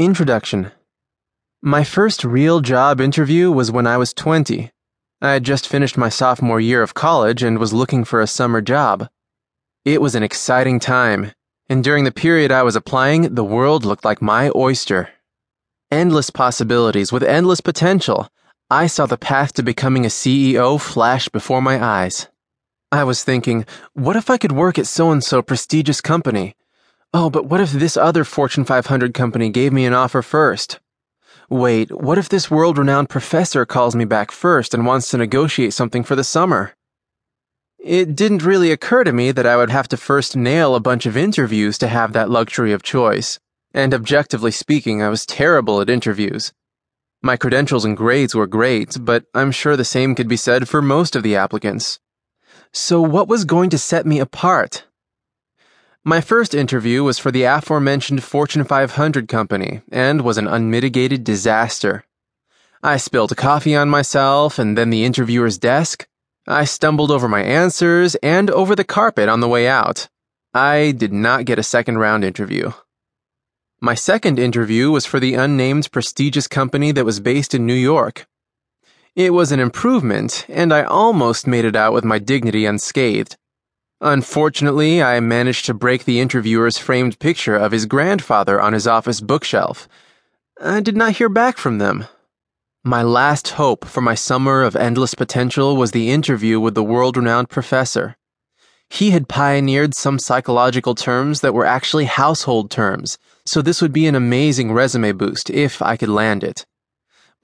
Introduction My first real job interview was when I was 20. I had just finished my sophomore year of college and was looking for a summer job. It was an exciting time, and during the period I was applying, the world looked like my oyster. Endless possibilities with endless potential. I saw the path to becoming a CEO flash before my eyes. I was thinking, what if I could work at so and so prestigious company? Oh, but what if this other Fortune 500 company gave me an offer first? Wait, what if this world renowned professor calls me back first and wants to negotiate something for the summer? It didn't really occur to me that I would have to first nail a bunch of interviews to have that luxury of choice. And objectively speaking, I was terrible at interviews. My credentials and grades were great, but I'm sure the same could be said for most of the applicants. So, what was going to set me apart? My first interview was for the aforementioned Fortune 500 company and was an unmitigated disaster. I spilled coffee on myself and then the interviewer's desk. I stumbled over my answers and over the carpet on the way out. I did not get a second round interview. My second interview was for the unnamed prestigious company that was based in New York. It was an improvement, and I almost made it out with my dignity unscathed. Unfortunately, I managed to break the interviewer's framed picture of his grandfather on his office bookshelf. I did not hear back from them. My last hope for my summer of endless potential was the interview with the world renowned professor. He had pioneered some psychological terms that were actually household terms, so this would be an amazing resume boost if I could land it.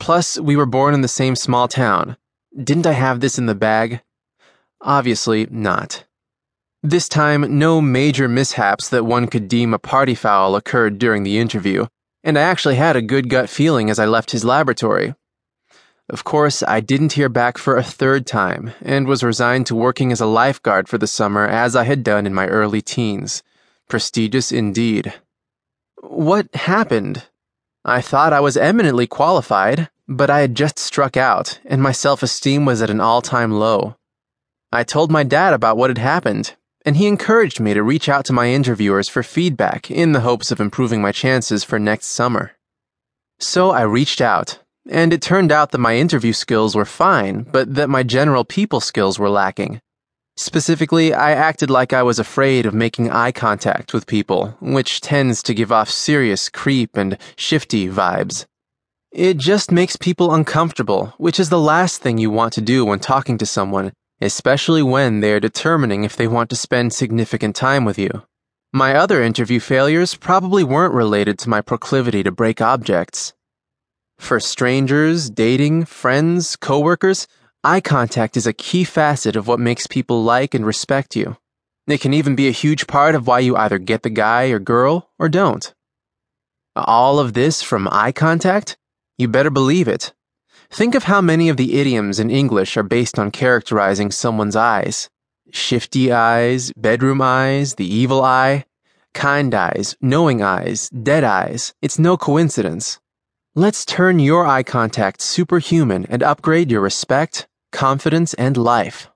Plus, we were born in the same small town. Didn't I have this in the bag? Obviously not. This time, no major mishaps that one could deem a party foul occurred during the interview, and I actually had a good gut feeling as I left his laboratory. Of course, I didn't hear back for a third time, and was resigned to working as a lifeguard for the summer as I had done in my early teens. Prestigious indeed. What happened? I thought I was eminently qualified, but I had just struck out, and my self esteem was at an all time low. I told my dad about what had happened, and he encouraged me to reach out to my interviewers for feedback in the hopes of improving my chances for next summer. So I reached out, and it turned out that my interview skills were fine, but that my general people skills were lacking. Specifically, I acted like I was afraid of making eye contact with people, which tends to give off serious creep and shifty vibes. It just makes people uncomfortable, which is the last thing you want to do when talking to someone, especially when they are determining if they want to spend significant time with you. My other interview failures probably weren't related to my proclivity to break objects. For strangers, dating, friends, coworkers, eye contact is a key facet of what makes people like and respect you. It can even be a huge part of why you either get the guy or girl or don't. All of this from eye contact? You better believe it. Think of how many of the idioms in English are based on characterizing someone's eyes. Shifty eyes, bedroom eyes, the evil eye, kind eyes, knowing eyes, dead eyes. It's no coincidence. Let's turn your eye contact superhuman and upgrade your respect, confidence, and life.